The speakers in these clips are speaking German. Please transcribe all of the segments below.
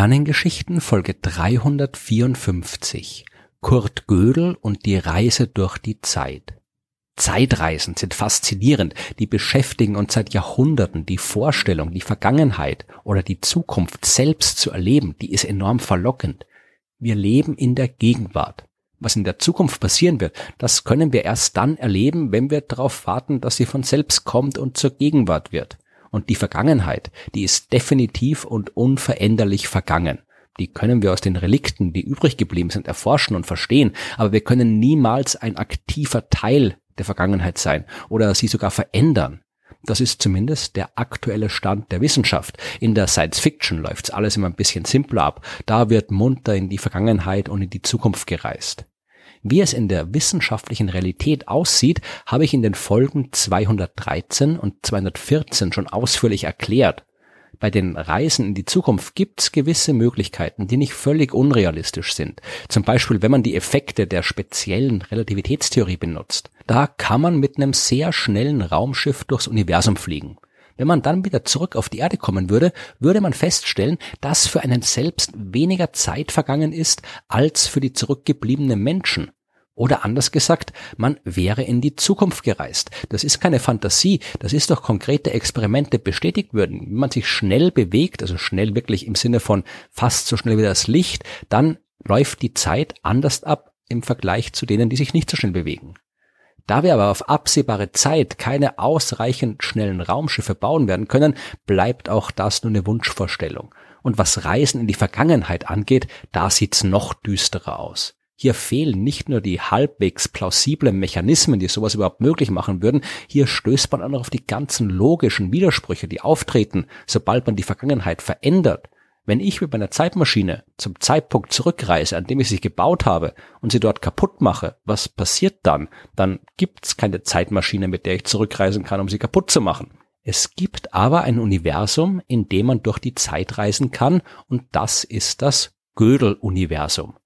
Sternengeschichten Folge 354 Kurt Gödel und die Reise durch die Zeit. Zeitreisen sind faszinierend, die beschäftigen uns seit Jahrhunderten. Die Vorstellung, die Vergangenheit oder die Zukunft selbst zu erleben, die ist enorm verlockend. Wir leben in der Gegenwart. Was in der Zukunft passieren wird, das können wir erst dann erleben, wenn wir darauf warten, dass sie von selbst kommt und zur Gegenwart wird. Und die Vergangenheit, die ist definitiv und unveränderlich vergangen. Die können wir aus den Relikten, die übrig geblieben sind, erforschen und verstehen, aber wir können niemals ein aktiver Teil der Vergangenheit sein oder sie sogar verändern. Das ist zumindest der aktuelle Stand der Wissenschaft. In der Science Fiction läuft's alles immer ein bisschen simpler ab. Da wird munter in die Vergangenheit und in die Zukunft gereist. Wie es in der wissenschaftlichen Realität aussieht, habe ich in den Folgen 213 und 214 schon ausführlich erklärt. Bei den Reisen in die Zukunft gibt es gewisse Möglichkeiten, die nicht völlig unrealistisch sind. Zum Beispiel, wenn man die Effekte der speziellen Relativitätstheorie benutzt. Da kann man mit einem sehr schnellen Raumschiff durchs Universum fliegen. Wenn man dann wieder zurück auf die Erde kommen würde, würde man feststellen, dass für einen selbst weniger Zeit vergangen ist als für die zurückgebliebenen Menschen. Oder anders gesagt, man wäre in die Zukunft gereist. Das ist keine Fantasie, das ist durch konkrete Experimente bestätigt würden. Wenn man sich schnell bewegt, also schnell wirklich im Sinne von fast so schnell wie das Licht, dann läuft die Zeit anders ab im Vergleich zu denen, die sich nicht so schnell bewegen. Da wir aber auf absehbare Zeit keine ausreichend schnellen Raumschiffe bauen werden können, bleibt auch das nur eine Wunschvorstellung. Und was Reisen in die Vergangenheit angeht, da sieht's noch düsterer aus. Hier fehlen nicht nur die halbwegs plausiblen Mechanismen, die sowas überhaupt möglich machen würden, hier stößt man auch noch auf die ganzen logischen Widersprüche, die auftreten, sobald man die Vergangenheit verändert. Wenn ich mit meiner Zeitmaschine zum Zeitpunkt zurückreise, an dem ich sie gebaut habe und sie dort kaputt mache, was passiert dann? Dann gibt's keine Zeitmaschine, mit der ich zurückreisen kann, um sie kaputt zu machen. Es gibt aber ein Universum, in dem man durch die Zeit reisen kann, und das ist das Gödel-Universum.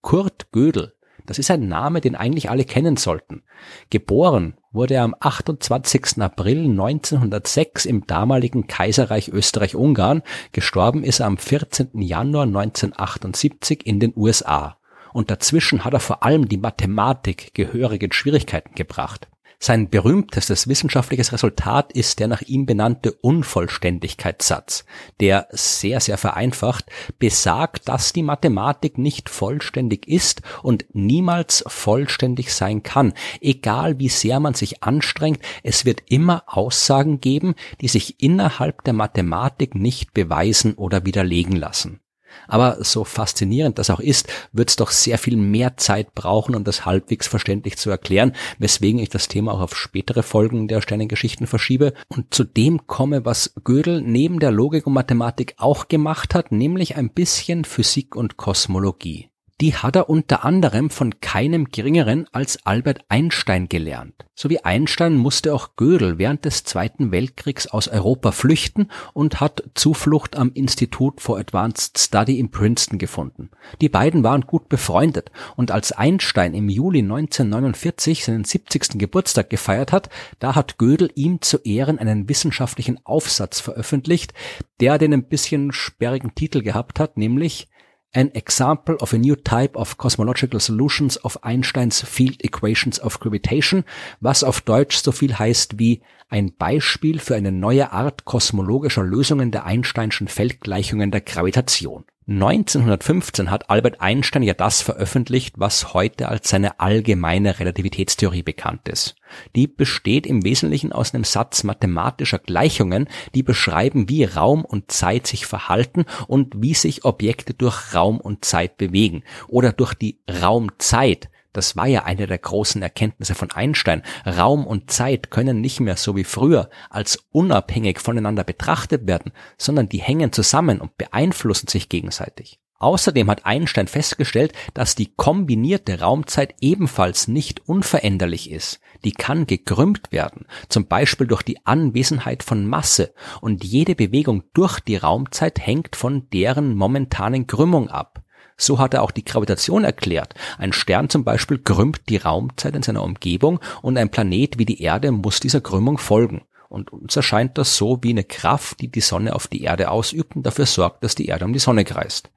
Kurt Gödel das ist ein Name, den eigentlich alle kennen sollten. Geboren wurde er am 28. April 1906 im damaligen Kaiserreich Österreich-Ungarn. Gestorben ist er am 14. Januar 1978 in den USA. Und dazwischen hat er vor allem die Mathematik gehörig in Schwierigkeiten gebracht. Sein berühmtestes wissenschaftliches Resultat ist der nach ihm benannte Unvollständigkeitssatz, der sehr, sehr vereinfacht besagt, dass die Mathematik nicht vollständig ist und niemals vollständig sein kann. Egal wie sehr man sich anstrengt, es wird immer Aussagen geben, die sich innerhalb der Mathematik nicht beweisen oder widerlegen lassen. Aber so faszinierend das auch ist, wird es doch sehr viel mehr Zeit brauchen, um das halbwegs verständlich zu erklären, weswegen ich das Thema auch auf spätere Folgen der Sternengeschichten verschiebe. Und zu dem komme, was Gödel neben der Logik und Mathematik auch gemacht hat, nämlich ein bisschen Physik und Kosmologie die hat er unter anderem von keinem geringeren als Albert Einstein gelernt. So wie Einstein musste auch Gödel während des Zweiten Weltkriegs aus Europa flüchten und hat Zuflucht am Institut for Advanced Study in Princeton gefunden. Die beiden waren gut befreundet und als Einstein im Juli 1949 seinen 70. Geburtstag gefeiert hat, da hat Gödel ihm zu Ehren einen wissenschaftlichen Aufsatz veröffentlicht, der den ein bisschen sperrigen Titel gehabt hat, nämlich An Example of a New Type of Cosmological Solutions of Einsteins Field Equations of Gravitation, was auf Deutsch so viel heißt wie ein Beispiel für eine neue Art kosmologischer Lösungen der Einsteinschen Feldgleichungen der Gravitation. 1915 hat Albert Einstein ja das veröffentlicht, was heute als seine allgemeine Relativitätstheorie bekannt ist. Die besteht im Wesentlichen aus einem Satz mathematischer Gleichungen, die beschreiben, wie Raum und Zeit sich verhalten und wie sich Objekte durch Raum und Zeit bewegen oder durch die Raumzeit das war ja eine der großen Erkenntnisse von Einstein. Raum und Zeit können nicht mehr so wie früher als unabhängig voneinander betrachtet werden, sondern die hängen zusammen und beeinflussen sich gegenseitig. Außerdem hat Einstein festgestellt, dass die kombinierte Raumzeit ebenfalls nicht unveränderlich ist. Die kann gekrümmt werden, zum Beispiel durch die Anwesenheit von Masse, und jede Bewegung durch die Raumzeit hängt von deren momentanen Krümmung ab. So hat er auch die Gravitation erklärt. Ein Stern zum Beispiel krümmt die Raumzeit in seiner Umgebung und ein Planet wie die Erde muss dieser Krümmung folgen. Und uns erscheint das so wie eine Kraft, die die Sonne auf die Erde ausübt und dafür sorgt, dass die Erde um die Sonne kreist.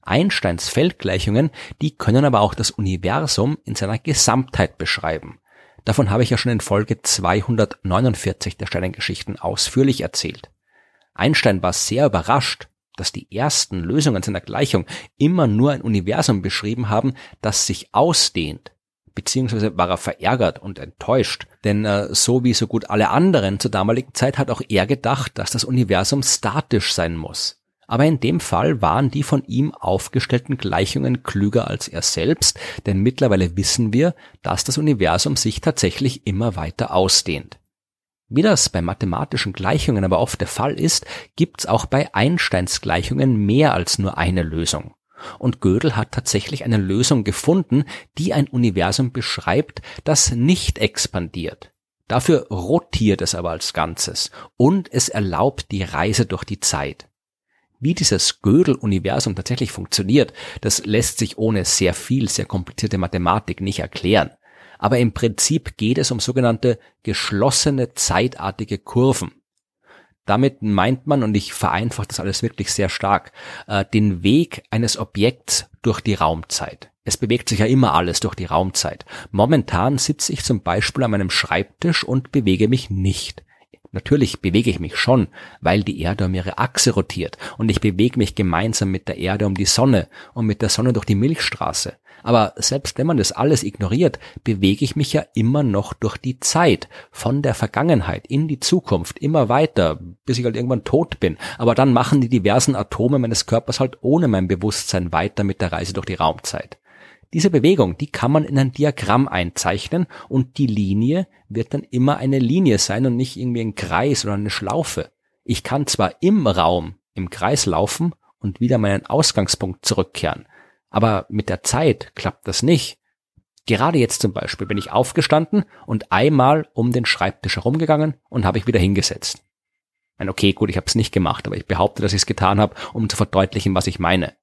Einsteins Feldgleichungen, die können aber auch das Universum in seiner Gesamtheit beschreiben. Davon habe ich ja schon in Folge 249 der Sternengeschichten ausführlich erzählt. Einstein war sehr überrascht, dass die ersten Lösungen seiner Gleichung immer nur ein Universum beschrieben haben, das sich ausdehnt. Beziehungsweise war er verärgert und enttäuscht, denn äh, so wie so gut alle anderen zur damaligen Zeit hat auch er gedacht, dass das Universum statisch sein muss. Aber in dem Fall waren die von ihm aufgestellten Gleichungen klüger als er selbst, denn mittlerweile wissen wir, dass das Universum sich tatsächlich immer weiter ausdehnt. Wie das bei mathematischen Gleichungen aber oft der Fall ist, gibt's auch bei Einsteins Gleichungen mehr als nur eine Lösung. Und Gödel hat tatsächlich eine Lösung gefunden, die ein Universum beschreibt, das nicht expandiert. Dafür rotiert es aber als Ganzes und es erlaubt die Reise durch die Zeit. Wie dieses Gödel-Universum tatsächlich funktioniert, das lässt sich ohne sehr viel, sehr komplizierte Mathematik nicht erklären. Aber im Prinzip geht es um sogenannte geschlossene zeitartige Kurven. Damit meint man, und ich vereinfache das alles wirklich sehr stark, äh, den Weg eines Objekts durch die Raumzeit. Es bewegt sich ja immer alles durch die Raumzeit. Momentan sitze ich zum Beispiel an meinem Schreibtisch und bewege mich nicht. Natürlich bewege ich mich schon, weil die Erde um ihre Achse rotiert und ich bewege mich gemeinsam mit der Erde um die Sonne und mit der Sonne durch die Milchstraße. Aber selbst wenn man das alles ignoriert, bewege ich mich ja immer noch durch die Zeit, von der Vergangenheit in die Zukunft, immer weiter, bis ich halt irgendwann tot bin. Aber dann machen die diversen Atome meines Körpers halt ohne mein Bewusstsein weiter mit der Reise durch die Raumzeit. Diese Bewegung, die kann man in ein Diagramm einzeichnen und die Linie wird dann immer eine Linie sein und nicht irgendwie ein Kreis oder eine Schlaufe. Ich kann zwar im Raum im Kreis laufen und wieder meinen Ausgangspunkt zurückkehren, aber mit der Zeit klappt das nicht. Gerade jetzt zum Beispiel bin ich aufgestanden und einmal um den Schreibtisch herumgegangen und habe ich wieder hingesetzt. Ein okay, gut, ich habe es nicht gemacht, aber ich behaupte, dass ich es getan habe, um zu verdeutlichen, was ich meine.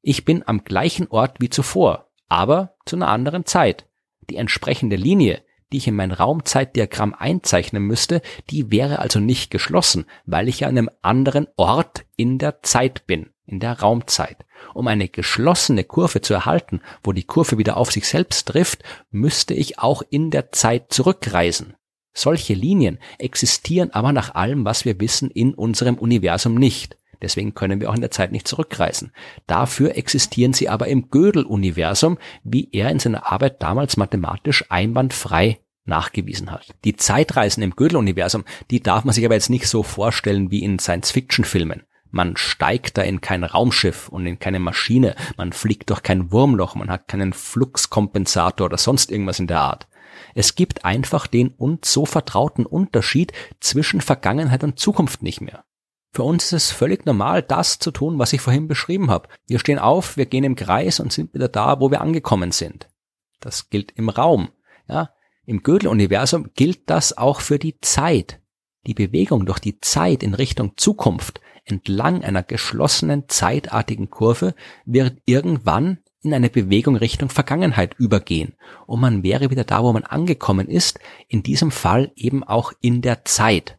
Ich bin am gleichen Ort wie zuvor, aber zu einer anderen Zeit. Die entsprechende Linie, die ich in mein Raumzeitdiagramm einzeichnen müsste, die wäre also nicht geschlossen, weil ich ja an einem anderen Ort in der Zeit bin, in der Raumzeit. Um eine geschlossene Kurve zu erhalten, wo die Kurve wieder auf sich selbst trifft, müsste ich auch in der Zeit zurückreisen. Solche Linien existieren aber nach allem, was wir wissen, in unserem Universum nicht. Deswegen können wir auch in der Zeit nicht zurückreisen. Dafür existieren sie aber im Gödel-Universum, wie er in seiner Arbeit damals mathematisch einwandfrei nachgewiesen hat. Die Zeitreisen im Gödel-Universum, die darf man sich aber jetzt nicht so vorstellen wie in Science-Fiction-Filmen. Man steigt da in kein Raumschiff und in keine Maschine, man fliegt durch kein Wurmloch, man hat keinen Fluxkompensator oder sonst irgendwas in der Art. Es gibt einfach den uns so vertrauten Unterschied zwischen Vergangenheit und Zukunft nicht mehr. Für uns ist es völlig normal, das zu tun, was ich vorhin beschrieben habe. Wir stehen auf, wir gehen im Kreis und sind wieder da, wo wir angekommen sind. Das gilt im Raum. Ja, im Gödel-Universum gilt das auch für die Zeit. Die Bewegung durch die Zeit in Richtung Zukunft entlang einer geschlossenen zeitartigen Kurve wird irgendwann in eine Bewegung Richtung Vergangenheit übergehen und man wäre wieder da, wo man angekommen ist, in diesem Fall eben auch in der Zeit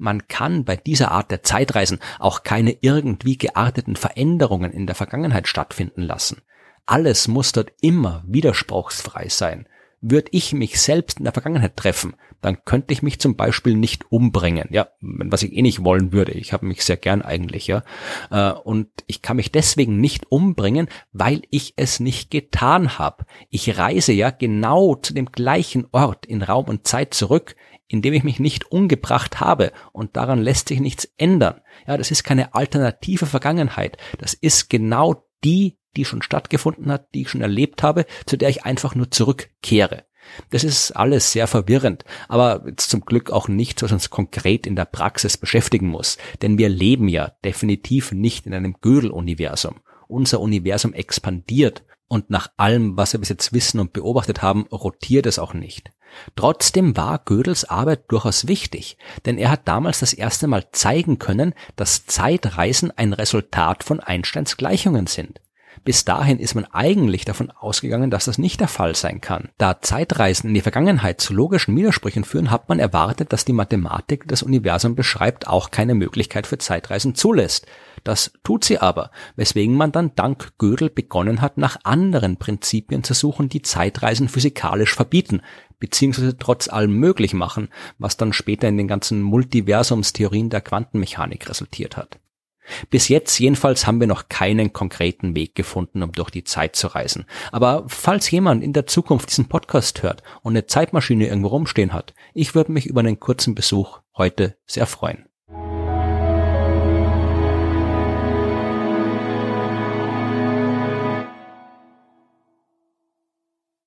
man kann bei dieser Art der Zeitreisen auch keine irgendwie gearteten Veränderungen in der Vergangenheit stattfinden lassen. Alles muss dort immer widerspruchsfrei sein. Würde ich mich selbst in der Vergangenheit treffen, dann könnte ich mich zum Beispiel nicht umbringen. Ja, was ich eh nicht wollen würde. Ich habe mich sehr gern eigentlich, ja. Äh, und ich kann mich deswegen nicht umbringen, weil ich es nicht getan habe. Ich reise ja genau zu dem gleichen Ort in Raum und Zeit zurück, indem ich mich nicht umgebracht habe und daran lässt sich nichts ändern. Ja, das ist keine alternative Vergangenheit. Das ist genau die, die schon stattgefunden hat, die ich schon erlebt habe, zu der ich einfach nur zurückkehre. Das ist alles sehr verwirrend, aber zum Glück auch nicht, was uns konkret in der Praxis beschäftigen muss. Denn wir leben ja definitiv nicht in einem Gödel-Universum. Unser Universum expandiert und nach allem, was wir bis jetzt wissen und beobachtet haben, rotiert es auch nicht. Trotzdem war Gödels Arbeit durchaus wichtig, denn er hat damals das erste Mal zeigen können, dass Zeitreisen ein Resultat von Einsteins Gleichungen sind. Bis dahin ist man eigentlich davon ausgegangen, dass das nicht der Fall sein kann. Da Zeitreisen in die Vergangenheit zu logischen Widersprüchen führen, hat man erwartet, dass die Mathematik, das Universum beschreibt, auch keine Möglichkeit für Zeitreisen zulässt. Das tut sie aber, weswegen man dann dank Gödel begonnen hat, nach anderen Prinzipien zu suchen, die Zeitreisen physikalisch verbieten, beziehungsweise trotz allem möglich machen, was dann später in den ganzen Multiversumstheorien der Quantenmechanik resultiert hat. Bis jetzt jedenfalls haben wir noch keinen konkreten Weg gefunden, um durch die Zeit zu reisen. Aber falls jemand in der Zukunft diesen Podcast hört und eine Zeitmaschine irgendwo rumstehen hat, ich würde mich über einen kurzen Besuch heute sehr freuen.